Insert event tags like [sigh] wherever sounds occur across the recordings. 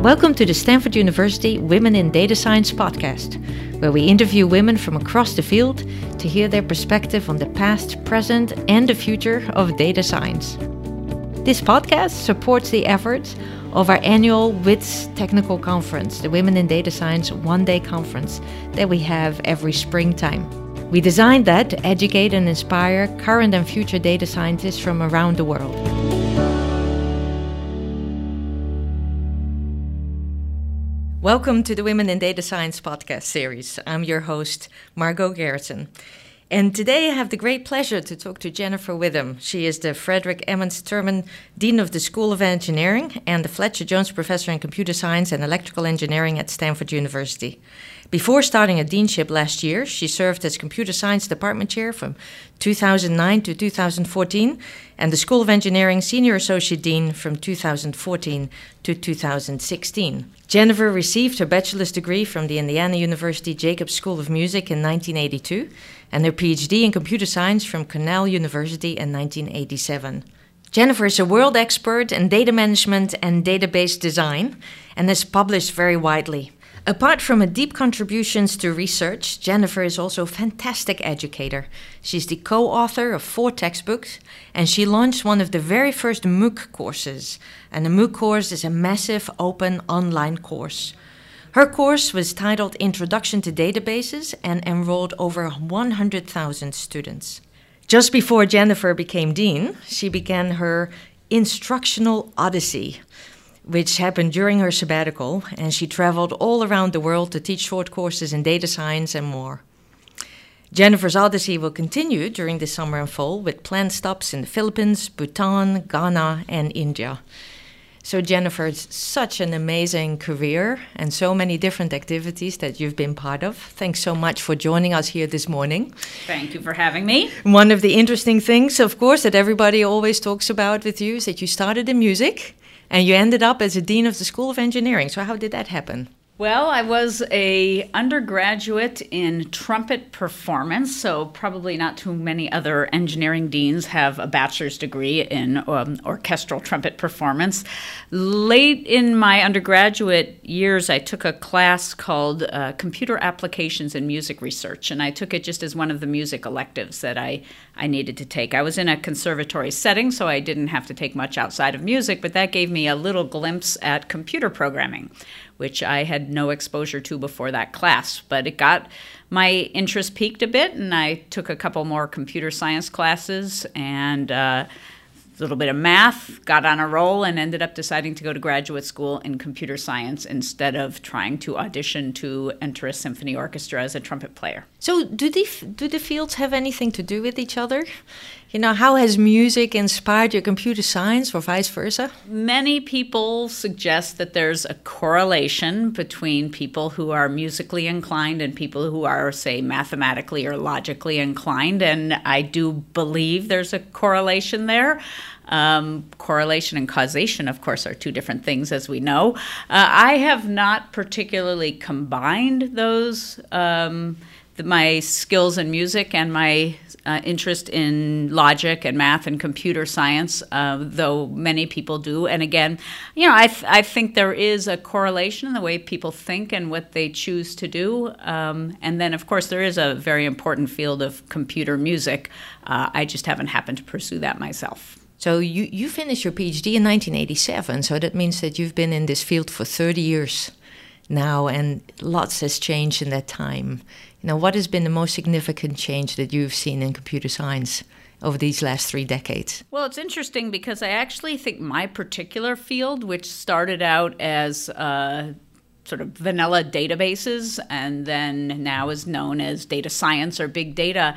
Welcome to the Stanford University Women in Data Science podcast, where we interview women from across the field to hear their perspective on the past, present, and the future of data science. This podcast supports the efforts of our annual WiDS Technical Conference, the Women in Data Science one day conference that we have every springtime. We designed that to educate and inspire current and future data scientists from around the world. Welcome to the Women in Data Science podcast series. I'm your host, Margot Gerritsen. And today I have the great pleasure to talk to Jennifer Widom. She is the Frederick Emmons Terman Dean of the School of Engineering and the Fletcher Jones Professor in Computer Science and Electrical Engineering at Stanford University. Before starting a deanship last year, she served as Computer Science Department Chair from 2009 to 2014 and the School of Engineering Senior Associate Dean from 2014 to 2016. Jennifer received her bachelor's degree from the Indiana University Jacobs School of Music in 1982 and her PhD in computer science from Cornell University in 1987. Jennifer is a world expert in data management and database design and has published very widely. Apart from her deep contributions to research, Jennifer is also a fantastic educator. She's the co author of four textbooks, and she launched one of the very first MOOC courses. And a MOOC course is a massive open online course. Her course was titled Introduction to Databases and enrolled over 100,000 students. Just before Jennifer became dean, she began her instructional odyssey which happened during her sabbatical, and she traveled all around the world to teach short courses in data science and more. Jennifer's odyssey will continue during the summer and fall with planned stops in the Philippines, Bhutan, Ghana, and India. So, Jennifer, it's such an amazing career and so many different activities that you've been part of. Thanks so much for joining us here this morning. Thank you for having me. One of the interesting things, of course, that everybody always talks about with you is that you started in music and you ended up as a dean of the School of Engineering. So how did that happen? Well, I was a undergraduate in trumpet performance, so probably not too many other engineering deans have a bachelor's degree in um, orchestral trumpet performance. Late in my undergraduate years, I took a class called uh, Computer Applications in Music Research, and I took it just as one of the music electives that I, I needed to take. I was in a conservatory setting, so I didn't have to take much outside of music, but that gave me a little glimpse at computer programming which I had no exposure to before that class. But it got my interest piqued a bit, and I took a couple more computer science classes and uh, a little bit of math, got on a roll, and ended up deciding to go to graduate school in computer science instead of trying to audition to enter a symphony orchestra as a trumpet player. So, do the do the fields have anything to do with each other? You know, how has music inspired your computer science or vice versa? Many people suggest that there's a correlation between people who are musically inclined and people who are, say, mathematically or logically inclined. And I do believe there's a correlation there. Um, correlation and causation, of course, are two different things, as we know. Uh, I have not particularly combined those. Um, my skills in music and my uh, interest in logic and math and computer science, uh, though many people do. And again, you know, I, th- I think there is a correlation in the way people think and what they choose to do. Um, and then, of course, there is a very important field of computer music. Uh, I just haven't happened to pursue that myself. So you, you finished your PhD in 1987, so that means that you've been in this field for 30 years now, and lots has changed in that time. You know, what has been the most significant change that you've seen in computer science? over these last three decades? Well, it's interesting because I actually think my particular field, which started out as uh, sort of vanilla databases and then now is known as data science or big data,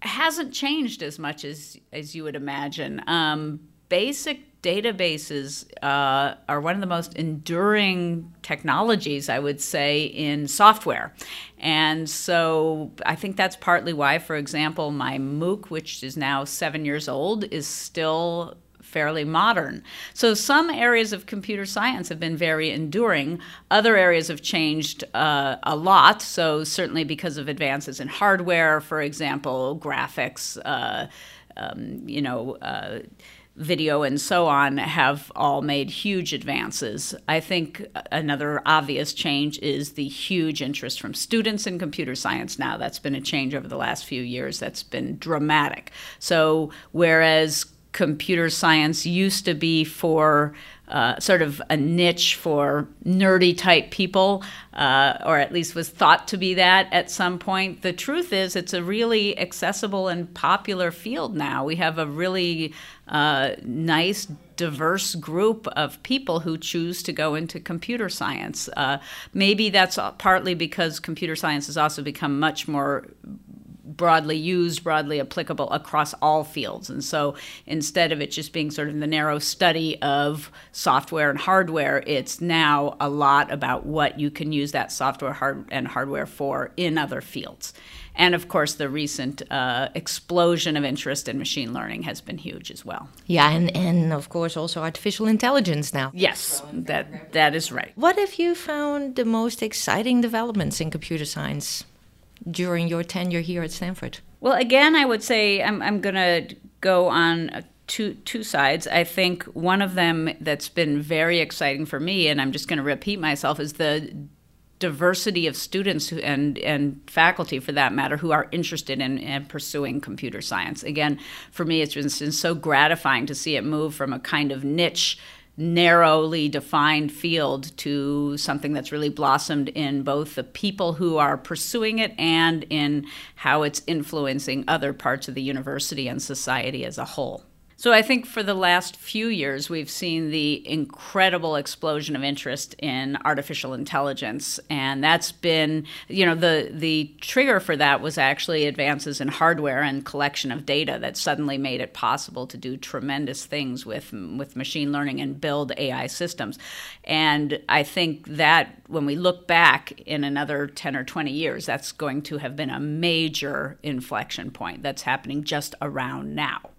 hasn't changed as much as as you would imagine. Um, basic databases uh, are one of the most enduring technologies, I would say, in software. And so I think that's partly why, for example, my MOOC, which is now seven years old, is still fairly modern. So some areas of computer science have been very enduring. Other areas have changed uh, a lot. So certainly because of advances in hardware, for example, graphics, uh, um, you know. Video and so on have all made huge advances. I think another obvious change is the huge interest from students in computer science now. That's been a change over the last few years that's been dramatic. So, whereas computer science used to be for uh, sort of a niche for nerdy type people, uh, or at least was thought to be that at some point. The truth is, it's a really accessible and popular field now. We have a really uh, nice, diverse group of people who choose to go into computer science. Uh, maybe that's partly because computer science has also become much more broadly used, broadly applicable across all fields. And so instead of it just being sort of the narrow study of software and hardware, it's now a lot about what you can use that software hard- and hardware for in other fields. And of course, the recent uh, explosion of interest in machine learning has been huge as well. Yeah, and, and of course also artificial intelligence now. Yes, that that is right. What have you found the most exciting developments in computer science? During your tenure here at Stanford? Well, again, I would say I'm, I'm going to go on uh, two two sides. I think one of them that's been very exciting for me, and I'm just going to repeat myself, is the diversity of students and and faculty for that matter who are interested in, in pursuing computer science. Again, for me, it's been so gratifying to see it move from a kind of niche narrowly defined field to something that's really blossomed in both the people who are pursuing it and in how it's influencing other parts of the university and society as a whole. So I think for the last few years, we've seen the incredible explosion of interest in artificial intelligence, and that's been, you know, the the trigger for that was actually advances in hardware and collection of data that suddenly made it possible to do tremendous things with with machine learning and build AI systems. And I think that when we look back in another 10 or 20 years, that's going to have been a major inflection point that's happening just around now.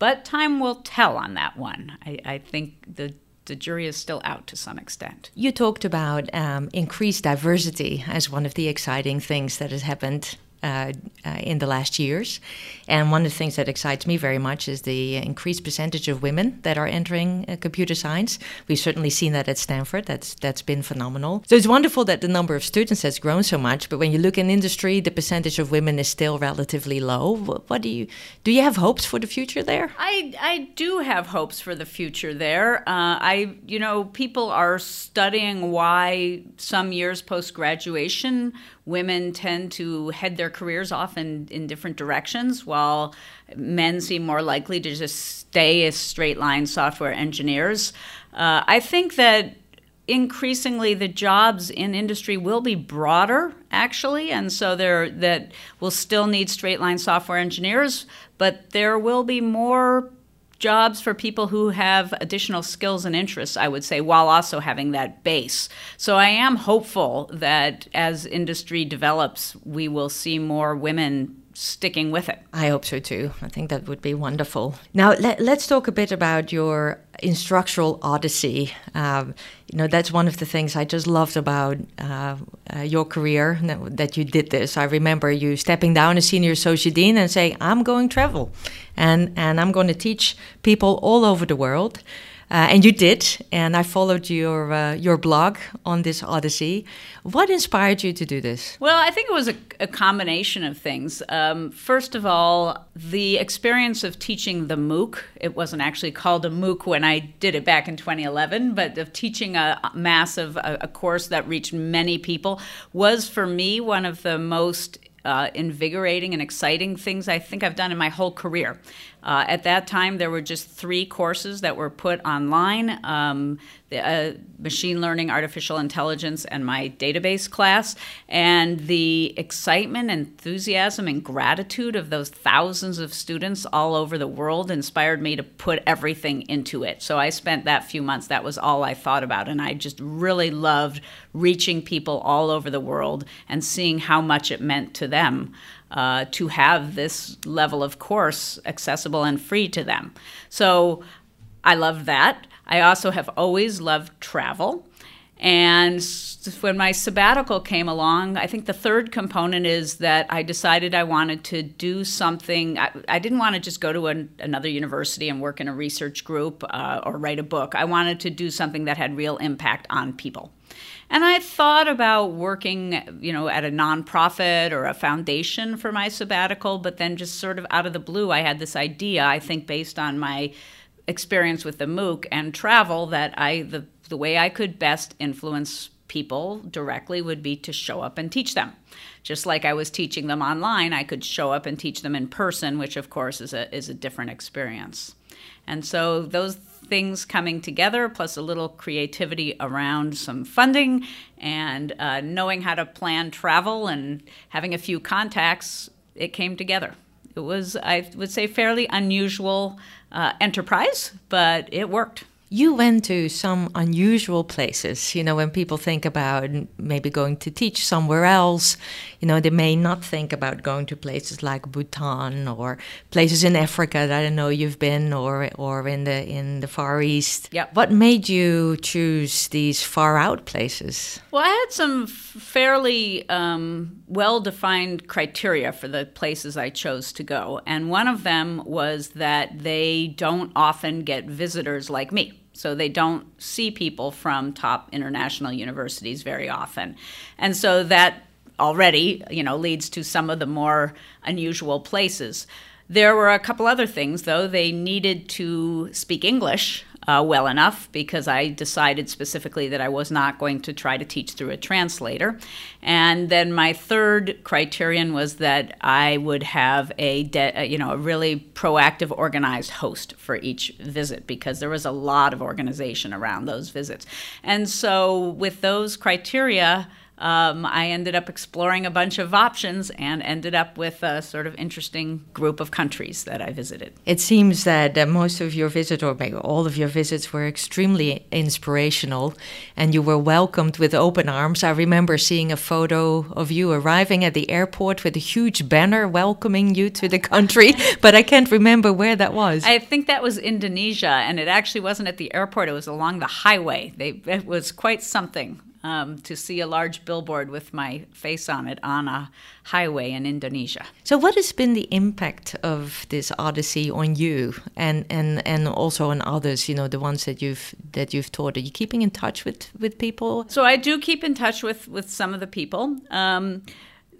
But time will tell on that one. I, I think the the jury is still out to some extent. You talked about um, increased diversity as one of the exciting things that has happened uh, uh, in the last years. And one of the things that excites me very much is the increased percentage of women that are entering uh, computer science. We've certainly seen that at Stanford. That's that's been phenomenal. So it's wonderful that the number of students has grown so much. But when you look in industry, the percentage of women is still relatively low. What do you do? You have hopes for the future there? I I do have hopes for the future there. Uh, I you know people are studying why some years post graduation women tend to head their careers off in, in different directions, while men seem more likely to just stay as straight line software engineers. Uh, I think that increasingly the jobs in industry will be broader actually and so there that will still need straight line software engineers but there will be more jobs for people who have additional skills and interests, I would say, while also having that base. So I am hopeful that as industry develops, we will see more women sticking with it. I hope so too. I think that would be wonderful. Now, let, us talk a bit about your instructional odyssey. Um, you know, that's one of the things I just loved about uh, uh, your career that you did this. I remember you stepping down as senior associate dean and saying, "I'm going travel, and and I'm going to teach people all over the world." Uh, and you did, and I followed your uh, your blog on this odyssey. What inspired you to do this? Well, I think it was a, a combination of things. Um, first of all, the experience of teaching the MOOC. It wasn't actually called a MOOC when I did it back in 2011, but of teaching a massive a, a course that reached many people was for me one of the most uh, invigorating and exciting things I think I've done in my whole career. Uh, at that time, there were just three courses that were put online um, the, uh, machine learning, artificial intelligence, and my database class. And the excitement, enthusiasm, and gratitude of those thousands of students all over the world inspired me to put everything into it. So I spent that few months, that was all I thought about. And I just really loved reaching people all over the world and seeing how much it meant to them uh, to have this level of course accessible and free to them. So I love that. I also have always loved travel. And when my sabbatical came along, I think the third component is that I decided I wanted to do something. I, I didn't want to just go to an, another university and work in a research group uh, or write a book. I wanted to do something that had real impact on people. And I thought about working, you know, at a nonprofit or a foundation for my sabbatical, but then just sort of out of the blue, I had this idea, I think based on my experience with the MOOC and travel, that I the the way I could best influence people directly would be to show up and teach them. Just like I was teaching them online, I could show up and teach them in person, which of course is a is a different experience. And so those things coming together, plus a little creativity around some funding and uh, knowing how to plan travel and having a few contacts, it came together. It was, I would say, fairly unusual uh, enterprise, but it worked. You went to some unusual places. You know, when people think about maybe going to teach somewhere else, you know, they may not think about going to places like Bhutan or places in Africa that I don't know you've been, or or in the in the Far East. Yeah. What made you choose these far out places? Well, I had some fairly um, well defined criteria for the places I chose to go, and one of them was that they don't often get visitors like me. So they don't see people from top international universities very often. And so that already, you know, leads to some of the more unusual places. There were a couple other things, though. They needed to speak English uh, well enough because I decided specifically that I was not going to try to teach through a translator. And then my third criterion was that I would have a de- you know a really proactive, organized host for each visit because there was a lot of organization around those visits. And so with those criteria um, I ended up exploring a bunch of options and ended up with a sort of interesting group of countries that I visited. It seems that uh, most of your visits, or maybe all of your visits, were extremely inspirational and you were welcomed with open arms. I remember seeing a photo of you arriving at the airport with a huge banner welcoming you to the country, [laughs] but I can't remember where that was. I think that was Indonesia, and it actually wasn't at the airport, it was along the highway. They, it was quite something um, to see a large billboard with my face on it on a highway in Indonesia. So, what has been the impact of this odyssey on you, and and and also on others? You know, the ones that you've that you've taught. Are you keeping in touch with with people? So I do keep in touch with with some of the people. Um,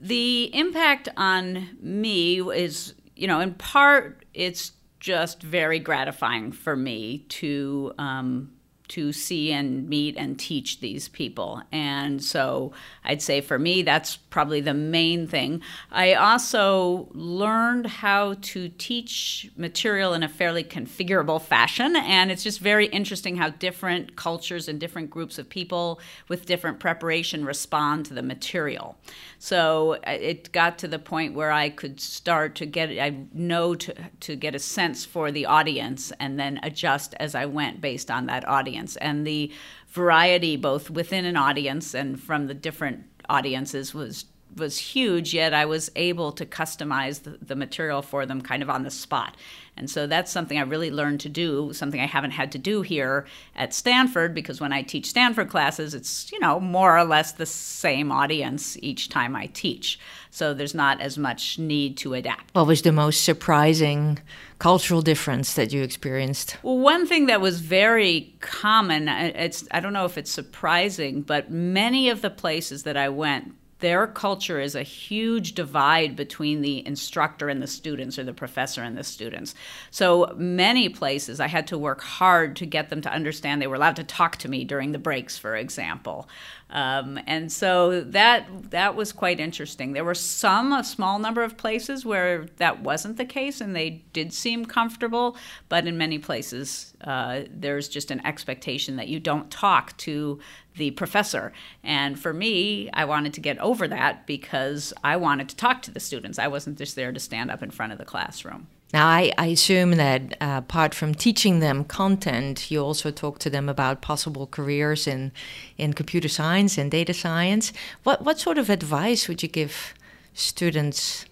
the impact on me is, you know, in part, it's just very gratifying for me to. Um, to see and meet and teach these people. And so I'd say for me, that's probably the main thing. I also learned how to teach material in a fairly configurable fashion. And it's just very interesting how different cultures and different groups of people with different preparation respond to the material. So uh, it got to the point where I could start to get, I know to, to get a sense for the audience and then adjust as I went based on that audience. And the variety, both within an audience and from the different audiences, was was huge, yet I was able to customize the, the, material for them kind of on the spot. And so that's something I really learned to do, something I haven't had to do here at Stanford, because when I teach Stanford classes, it's, you know, more or less the same audience each time I teach. So there's not as much need to adapt. What was the most surprising cultural difference that you experienced? Well, one thing that was very common, it's I don't know if it's surprising, but many of the places that I went their culture is a huge divide between the instructor and the students or the professor and the students. So many places I had to work hard to get them to understand they were allowed to talk to me during the breaks, for example. Um, and so that that was quite interesting. There were some, a small number of places where that wasn't the case, and they did seem comfortable. But in many places, uh, there's just an expectation that you don't talk to the professor. And for me, I wanted to get over that because I wanted to talk to the students. I wasn't just there to stand up in front of the classroom. Now, I, I assume that uh, apart from teaching them content, you also talk to them about possible careers in, in computer science and data science. What, what sort of advice would you give students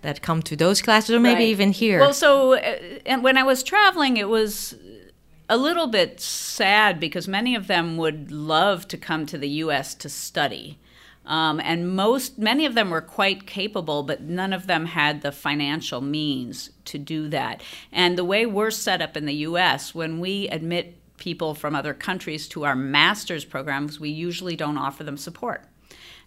that come to those classes or maybe right. even here? Well, so uh, and when I was traveling, it was a little bit sad because many of them would love to come to the U.S. to study. Um, and most, many of them were quite capable, but none of them had the financial means to do that. And the way we're set up in the U.S., when we admit people from other countries to our master's programs, we usually don't offer them support.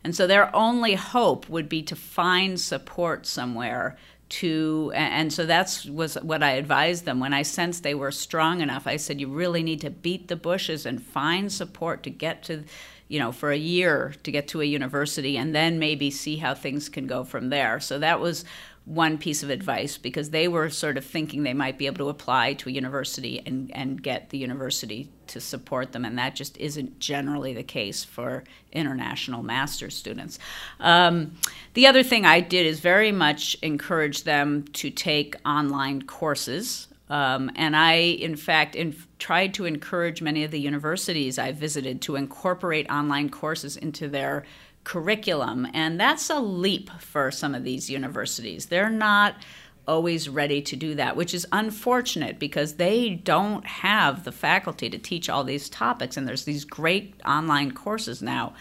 And so their only hope would be to find support somewhere to and so that's was what I advised them when I sensed they were strong enough. I said you really need to beat the bushes and find support to get to you know for a year to get to a university and then maybe see how things can go from there. So that was one piece of advice because they were sort of thinking they might be able to apply to a university and, and get the university to support them, and that just isn't generally the case for international master's students. Um, the other thing I did is very much encourage them to take online courses. Um, and I, in fact, in, tried to encourage many of the universities I visited to incorporate online courses into their curriculum. And that's a leap for some of these universities. They're not always ready to do that, which is unfortunate because they don't have the faculty to teach all these topics. And there's these great online courses now.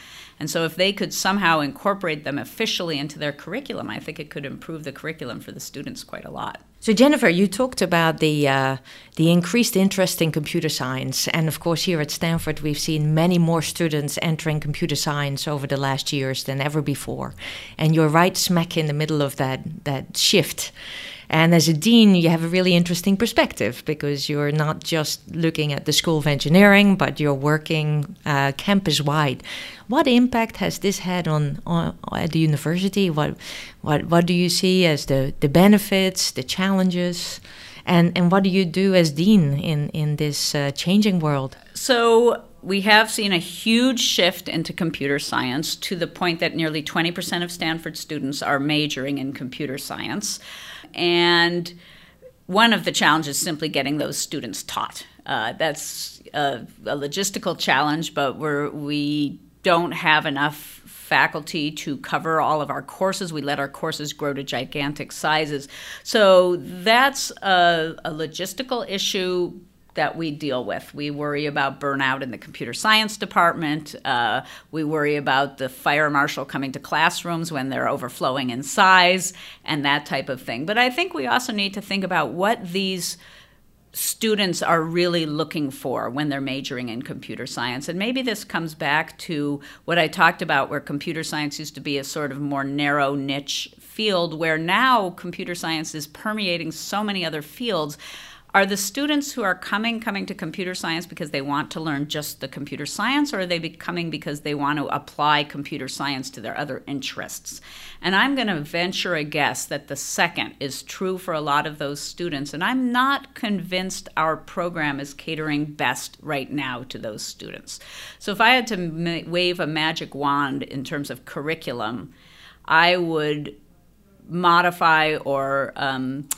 And so, if they could somehow incorporate them officially into their curriculum, I think it could improve the curriculum for the students quite a lot. So, Jennifer, you talked about the uh, the increased interest in computer science, and of course, here at Stanford, we've seen many more students entering computer science over the last years than ever before. And you're right smack in the middle of that that shift. And as a dean, you have a really interesting perspective because you're not just looking at the School of Engineering, but you're working uh, campus wide. What impact has this had on, on at the university? What, what, what do you see as the, the benefits, the challenges? And, and what do you do as dean in, in this uh, changing world? So, we have seen a huge shift into computer science to the point that nearly 20% of Stanford students are majoring in computer science. And one of the challenges is simply getting those students taught. Uh, that's a, a, logistical challenge, but we're, we don't have enough faculty to cover all of our courses. We let our courses grow to gigantic sizes. So that's a, a logistical issue that we deal with. We worry about burnout in the computer science department. Uh, we worry about the fire marshal coming to classrooms when they're overflowing in size and that type of thing. But I think we also need to think about what these students are really looking for when they're majoring in computer science. And maybe this comes back to what I talked about, where computer science used to be a sort of more narrow niche field, where now computer science is permeating so many other fields. Are the students who are coming coming to computer science because they want to learn just the computer science, or are they coming because they want to apply computer science to their other interests? And I'm going to venture a guess that the second is true for a lot of those students. And I'm not convinced our program is catering best right now to those students. So if I had to wave a magic wand in terms of curriculum, I would modify or um,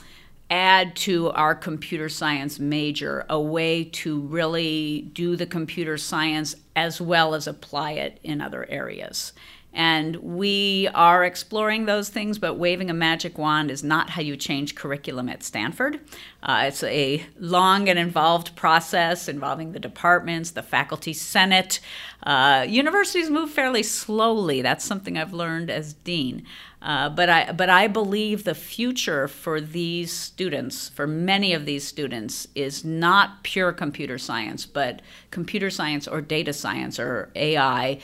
add to our computer science major a way to really do the computer science as well as apply it in other areas. And we are exploring those things, but waving a magic wand is not how you change curriculum at Stanford. Uh, it's a long and involved process involving the departments, the faculty senate. Uh, universities move fairly slowly. That's something I've learned as dean. Uh, but I but I believe the future for these students, for many of these students, is not pure computer science, but computer science or data science or AI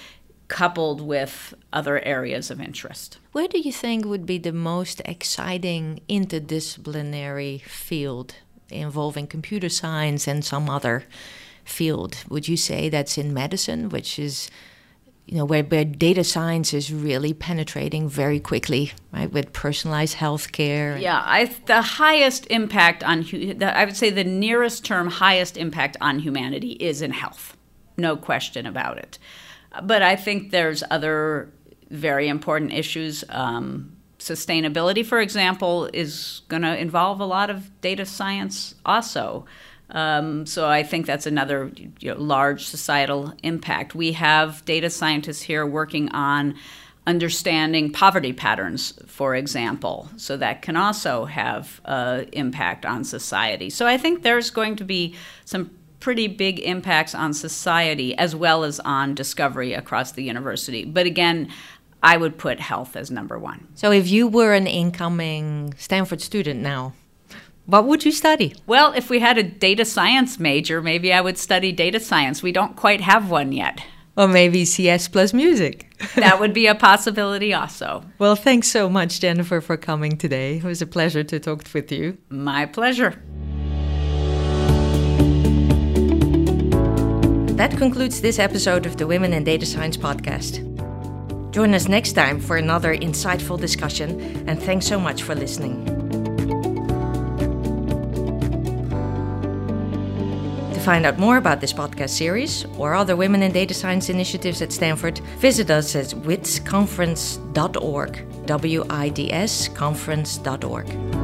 coupled with other areas of interest. Where do you think would be the most exciting interdisciplinary field involving computer science and some other field? Would you say that's in medicine, which is you know where, where data science is really penetrating very quickly right with personalized healthcare yeah I, the highest impact on i would say the nearest term highest impact on humanity is in health no question about it but I think there's other very important issues. Um, sustainability, for example, is going to involve a lot of data science also. Um, so I think that's another you know, large societal impact. We have data scientists here working on understanding poverty patterns, for example. So that can also have uh, impact on society. So I think there's going to be some pretty big impacts on society as well as on discovery across the university. But again, I would put health as number one. So, if you were an incoming Stanford student now, what would you study? Well, if we had a data science major, maybe I would study data science. We don't quite have one yet. Or maybe CS plus music. [laughs] that would be a possibility also. Well, thanks so much, Jennifer, for coming today. It was a pleasure to talk with you. My pleasure. That concludes this episode of the Women in Data Science podcast. Join us next time for another insightful discussion, and thanks so much for listening. To find out more about this podcast series or other women in data science initiatives at Stanford, visit us at widsconference.org, W I D S conference.org.